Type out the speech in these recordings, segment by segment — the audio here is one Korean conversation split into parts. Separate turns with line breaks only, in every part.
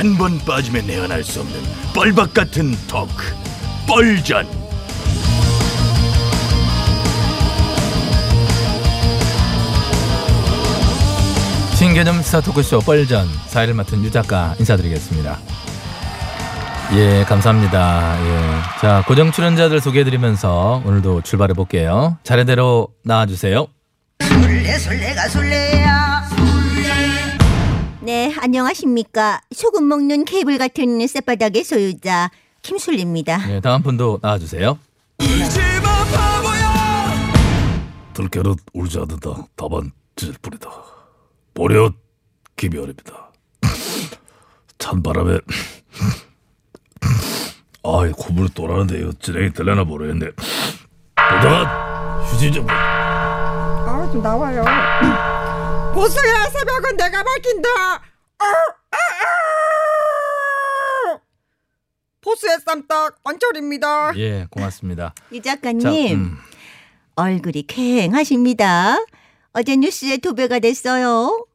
한 번 빠지면 내안할 수 없는 뻘박 같은 토크 뻘전
신개념 시사 토크쇼 뻘전 사회를 맡은 유 작가 인사드리겠습니다. 예, 감사합니다. 예. 자, 고정 출연자들 소개해드리면서 오늘도 출발해 볼게요. 차례대로 나와주세요.
술래 술래가 술래야
네, 안녕하십니까. 소금 먹는 케이블 같은 쌔바닥의 소유자 김술리입니다.
예, 다음 분도 나와주세요.
들깨는 울지 않는다. 다만 찢을 뿐이다. 보렷 김열입니다. 찬 바람에 아이 콧물이 또나는데 이거 진행이 될려나 모르겠네. 보다가 휴지 좀
아좀 나와요 보스야 새벽은 내가 밝힌다 아, 아, 아. 보스의 쌈딱 언철입니다
예, 고맙습니다.
유
자,
작가님,
음,
얼굴이 쾌행하십니다. 어제 뉴스에 도배가 됐어요.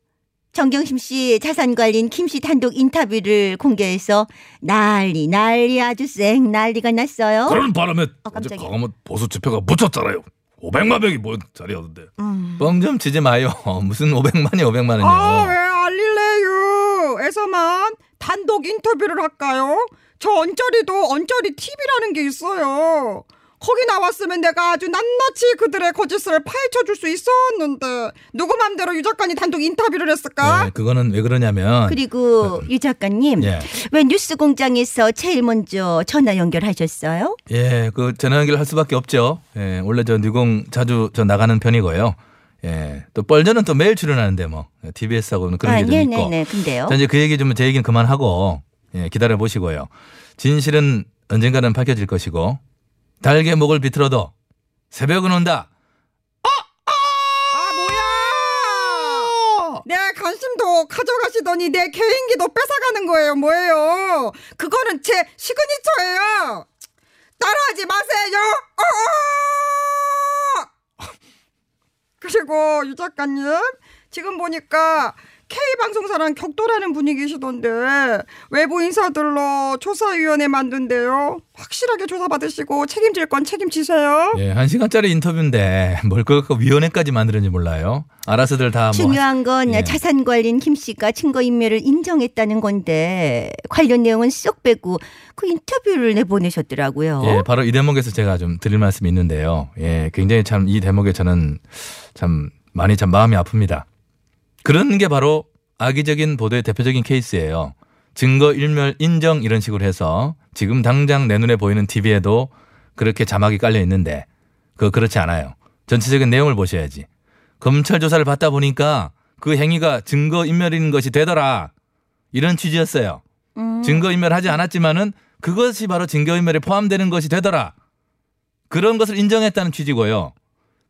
정경심 씨 자산관리인 김 씨 단독 인터뷰를 공개해서 난리 난리 아주 쌩 난리가 났어요.
그런 바람에
어,
어제
깜짝이야.
강화문 보수 집회가 묻혔잖아요 500만 명이 모인 자리였는데
음.
뻥좀 치지 마요. 무슨 500만이 500만은요.
아 왜 알릴래요에서만 단독 인터뷰를 할까요? 저 언저리도 언저리 TV라는 게 있어요. 거기 나왔으면 내가 아주 낱낱이 그들의 거짓을 파헤쳐 줄 수 있었는데 누구 맘대로 유 작가님 단독 인터뷰를 했을까?
예, 그거는 왜 그러냐면
그리고 유 작가님,
예.
왜 뉴스 공장에서 제일 먼저 전화 연결하셨어요?
예, 그 전화 연결 할 수밖에 없죠. 예, 원래 저 뉴공 자주 저 나가는 편이고요. 예, 또 뻘전은 또 매일 출연하는데 뭐 TBS하고는 그런
아,
게좀 있고.
네네네. 근데요.
자, 이제 그 얘기 좀 제 얘기는 그만하고 예, 기다려 보시고요. 진실은 언젠가는 밝혀질 것이고 달게 목을 비틀어도 새벽은 온다.
아 뭐야? 내 관심도 가져가시더니 내 개인기도 뺏어가는 거예요. 뭐예요? 그거는 제 시그니처예요. 따라하지 마세요. 어어! 그리고 유 작가님 지금 보니까 방송사랑 격돌하는 분위기시던데 외부 인사들로 조사위원회 만든대요. 확실하게 조사받으시고 책임질 건 책임지세요.
예, 한 시간짜리 인터뷰인데 뭘 그거 위원회까지 만드는지 몰라요. 알아서들 다 뭐.
중요한 건
예.
자산관리인 김 씨가 증거인멸을 인정했다는 건데 관련 내용은 쏙 빼고 그 인터뷰를 내보내셨더라고요.
예, 바로 이 대목에서 제가 좀 드릴 말씀이 있는데요. 예, 굉장히 참 이 대목에 저는 참 많이 참 마음이 아픕니다. 그런 게 바로 악의적인 보도의 대표적인 케이스예요. 증거 일멸 인정 이런 식으로 해서 지금 당장 내 눈에 보이는 TV에도 그렇게 자막이 깔려 있는데 그거 그렇지 않아요. 전체적인 내용을 보셔야지. 검찰 조사를 받다 보니까 그 행위가 증거 인멸인 것이 되더라. 이런 취지였어요.
음.
증거 인멸하지 않았지만은 그것이 바로 증거 인멸에 포함되는 것이 되더라. 그런 것을 인정했다는 취지고요.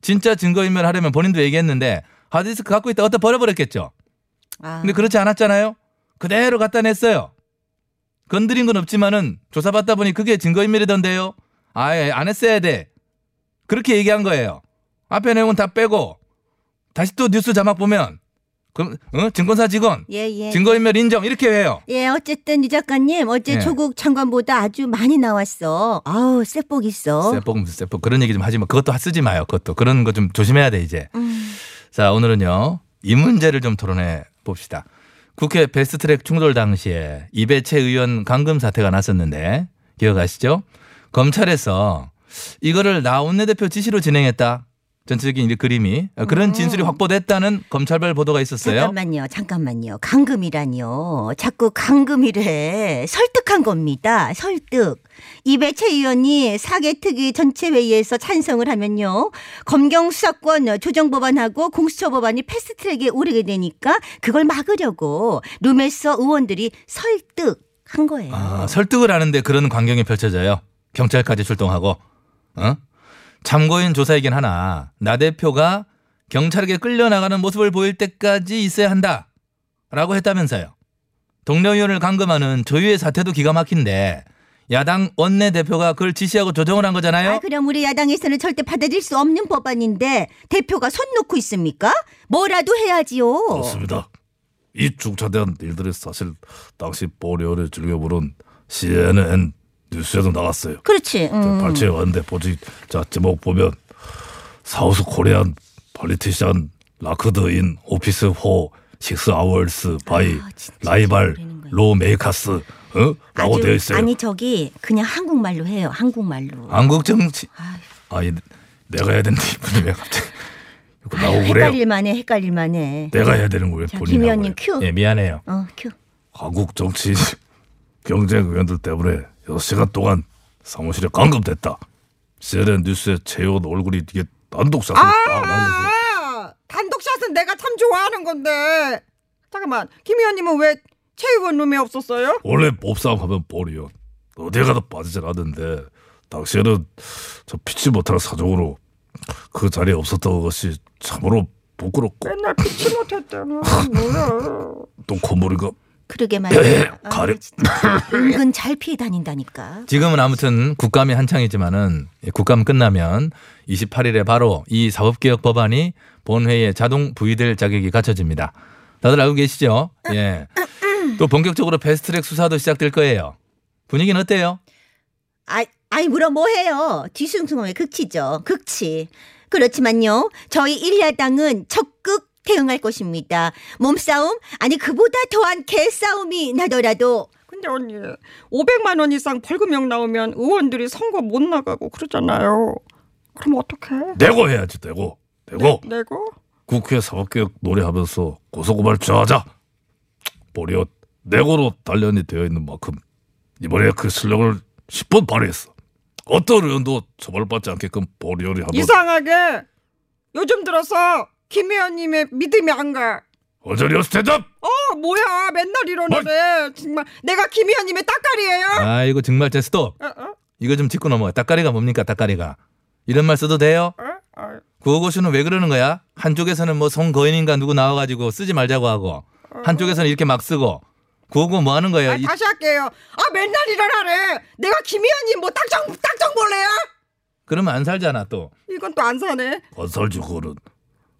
진짜 증거 인멸하려면 본인도 얘기했는데 하드디스크 갖고 있다 어디다 버려버렸겠죠.
아.
근데 그렇지 않았잖아요. 그대로 갖다 냈어요. 건드린 건 없지만은 조사받다 보니 그게 증거인멸이던데요. 아예 안 했어야 돼. 그렇게 얘기한 거예요. 앞에 내용은 다 빼고 다시 또 뉴스 자막 보면 그럼 어? 증권사 직원
예, 예.
증거인멸 인정 이렇게 해요.
예, 어쨌든 유 작가님 어제
예.
조국 장관보다 아주 많이 나왔어. 아우, 쎄복 있어.
세폭 무슨 세폭 그런 얘기 좀 하지 마. 그것도 쓰지 마요. 그것도 그런 거 좀 조심해야 돼 이제.
음.
자 오늘은요 이 문제를 좀 토론해 봅시다. 국회 베스트트랙 충돌 당시에 이배채 의원 감금 사태가 났었는데 기억하시죠? 검찰에서 이거를 나 원내대표 지시로 진행했다. 전체적인 이 그림이 그런 진술이 확보됐다는 검찰발 보도가 있었어요.
잠깐만요, 잠깐만요. 강금이라니요. 자꾸 강금이래. 설득한 겁니다. 설득. 이배채 의원이 사개특위 전체 회의에서 찬성을 하면요. 검경 수사권 조정 법안하고 공수처 법안이 패스트트랙에 오르게 되니까 그걸 막으려고 룸에서 의원들이 설득한 거예요.
아, 설득을 하는데 그런 광경이 펼쳐져요. 경찰까지 출동하고. 어? 참고인 조사이긴 하나 나 대표가 경찰에게 끌려나가는 모습을 보일 때까지 있어야 한다. 라고 했다면서요. 동료 의원을 감금하는 초유의 사태도 기가 막힌데 야당 원내대표가 그걸 지시하고 조종을 한 거잖아요.
아, 그럼 우리 야당에서는 절대 받아들일 수 없는 법안인데 대표가 손 놓고 있습니까? 뭐라도 해야지요.
그렇습니다. 이 중차대한 일들이 사실 당시 보리오를 즐겨보는 CNN 뉴스에도 나갔어요.
그렇지. 음.
발췌해 왔는데 보지 자 제목 보면 South Korean politician Locked in office for six hours by 아, rival. lawmakers 어? 라고 되어 있어요.
아니 저기 그냥 한국말로 해요. 한국말로.
한국 정치
아니 내가 해야 되는데 이분이 왜 갑자기 나오고 그래요.
헷갈릴만해, 헷갈릴만해.
내가 해야 되는 거예요.
자,
본인이
김
하고
의원님. 큐.
예, 미안해요.
어, 큐.
한국 정치 경쟁 의원들 때문에 6시간 동안 사무실에 감금됐다. CNN 뉴스에 채온 얼굴이 이게 단독샷으로 딱 나오면서
아, 단독샷은 내가 참 좋아하는 건데. 잠깐만, 김 의원님은 왜 최 의원 룸에 없었어요?
원래 몸싸움 하면 볼이요. 어디 가도 빠지질 않는데 당시에는 저 피치 못할 사정으로 그 자리에 없었던 것이 참으로 부끄럽고
맨날 피치 못했잖아. 뭐야.
또 콧물이가
그러게 말이야. 아,
가려-
은근 잘 피해 다닌다니까.
지금은 아무튼 국감이 한창이지만은 이 국감 끝나면 28일에 바로 이 사법개혁 법안이 본회의에 자동 부의될 자격이 갖춰집니다. 다들 알고 계시죠? 예. 또 본격적으로 패스트트랙 수사도 시작될 거예요. 분위기는 어때요?
아이, 아이 물어 뭐해요. 뒤숭숭함의 극치죠. 극치. 그렇지만요. 저희 일야당은 적극 대응할 것입니다. 몸싸움 아니 그보다 더한 개싸움이 나더라도
근데 언니, 500만 원 이상 벌금형 나오면 의원들이 선거 못 나가고 그러잖아요. 그럼 어떡해?
내고 해야지 내고 내고
내 고?
국회 사법개혁 노래하면서 고소고발 저하자. 보리옷 내고로 단련이 되어 있는 만큼 이번에 그 실력을 10번 발휘했어. 어떤 의원도 처벌받지 않게끔 보리오리 한번
이상하게 요즘 들어서 김 의원님의 믿음이 안 가.
어저리어스 대답.
어, 뭐야. 맨날 이러는데. 정말 내가 김 의원님의 따까리예요?
아이고 정말 제 스톱.
어, 어,
이거 좀 짚고 넘어가. 따까리가 뭡니까 따까리가. 이런 말 써도 돼요?
어, 어.
구호고쇼는 왜 그러는 거야? 한쪽에서는 뭐 송거인인가 누구 나와가지고 쓰지 말자고 하고 한쪽에서는 이렇게 막 쓰고 구호고 뭐 하는 거예요?
아,
이-
다시 할게요. 아, 맨날 이러라래. 내가 김 의원님 뭐 딱정, 딱정 볼래요?
그러면 안 살잖아 또.
이건 또 안 사네.
건설주 그거는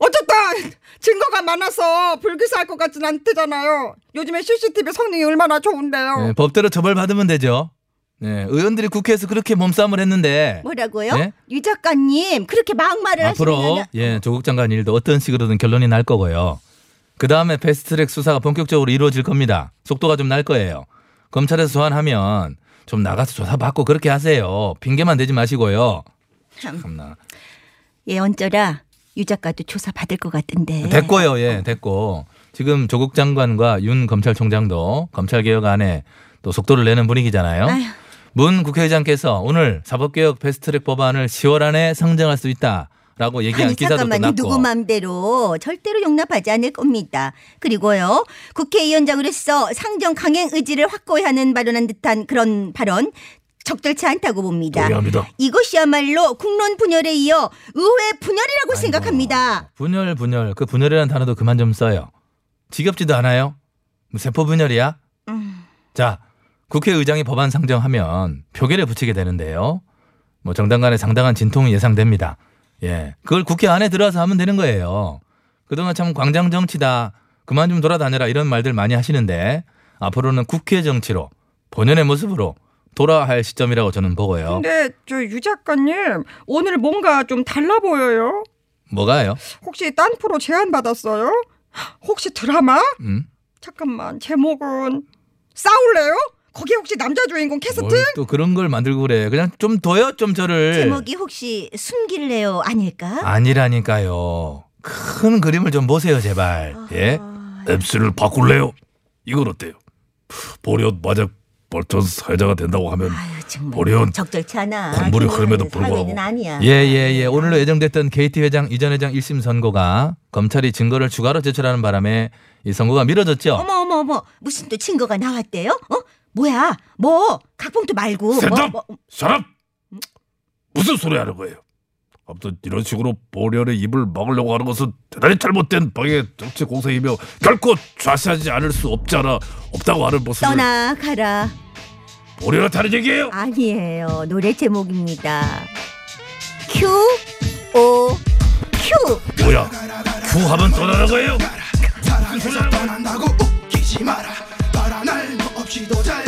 어쨌든 증거가 많아서 불기소할 것 같진 않대잖아요. 요즘에 CCTV 성능이 얼마나 좋은데요.
네, 법대로 처벌받으면 되죠. 네, 의원들이 국회에서 그렇게 몸싸움을 했는데
뭐라고요?
네?
유 작가님 그렇게 막말을
앞으로
하시면
예 조국 장관 일도 어떤 식으로든 결론이 날 거고요. 그 다음에 패스트트랙 수사가 본격적으로 이루어질 겁니다. 속도가 좀 날 거예요. 검찰에서 소환하면 좀 나가서 조사 받고 그렇게 하세요. 핑계만 대지 마시고요.
참.
참나.
예 언쩌라 유 작가도 조사 받을 것 같은데.
됐고요, 예, 됐고. 지금 조국 장관과 윤 검찰총장도 검찰개혁 안에 또 속도를 내는 분위기잖아요.
아휴.
문 국회의장께서 오늘 사법개혁 패스트트랙 법안을 10월 안에 상정할 수 있다 라고 얘기한
아니
기사도 또
잠깐만요.
났고.
누구 맘대로 절대로 용납하지 않을 겁니다. 그리고요. 국회의원장으로서 상정 강행 의지를 확고히 하는 발언한 듯한 그런 발언 적절치 않다고 봅니다.
동의합니다.
이것이야말로 국론 분열에 이어 의회 분열이라고 생각합니다.
분열, 분열. 그 분열이라는 단어도 그만 좀 써요. 지겹지도 않아요? 뭐 세포 분열이야? 자, 국회의장이 법안 상정하면 표결에 붙이게 되는데요. 뭐 정당 간에 상당한 진통이 예상됩니다. 예. 그걸 국회 안에 들어와서 하면 되는 거예요. 그동안 참 광장 정치다. 그만 좀 돌아다녀라 이런 말들 많이 하시는데 앞으로는 국회 정치로 본연의 모습으로 돌아야 할 시점이라고 저는 보고요.
근데 저 유 작가님 오늘 뭔가 좀 달라 보여요.
뭐가요?
혹시 딴 프로 제안 받았어요? 혹시 드라마?
음?
잠깐만 제목은 싸울래요? 거기 혹시 남자 주인공 캐스팅?
뭘또 그런 걸 만들고 그래. 그냥 좀 둬요, 좀 저를.
제목이 혹시 숨길래요 아닐까?
아니라니까요. 큰 그림을 좀 보세요, 제발. 예?
아,
MC를 바꿀래요? 이건 어때요? 보리옷 만 약 벌전 사회자가 된다고 하면 보리온
적절치 않아.
공부를
그건
흐름에도 불구하고.
아니야.
예, 예, 예. 오늘로 예정됐던 KT 회장, 이전 회장 1심 선고가 검찰이 증거를 추가로 제출하는 바람에 이 선고가 미뤄졌죠.
어머 어머 어머 무슨 또 증거가 나왔대요? 어? 뭐야? 뭐 각봉도 말고 뭐,
셋업
뭐,
사람 무슨 소리 하는 거예요? 아무튼 이런 식으로 보리언의 입을 막으려고 하는 것은 대단히 잘못된 방해 정치 공세이며 결코 좌시하지 않을 수 없잖아 없다고 하는 모습을
떠나가라.
보리언 다른 얘기예요?
아니에요. 노래 제목입니다. Q O Q.
뭐야 큐 하면 떠나는 거예요?
사랑해서 떠난다고 웃기지 마라 바라 날너 없이도 잘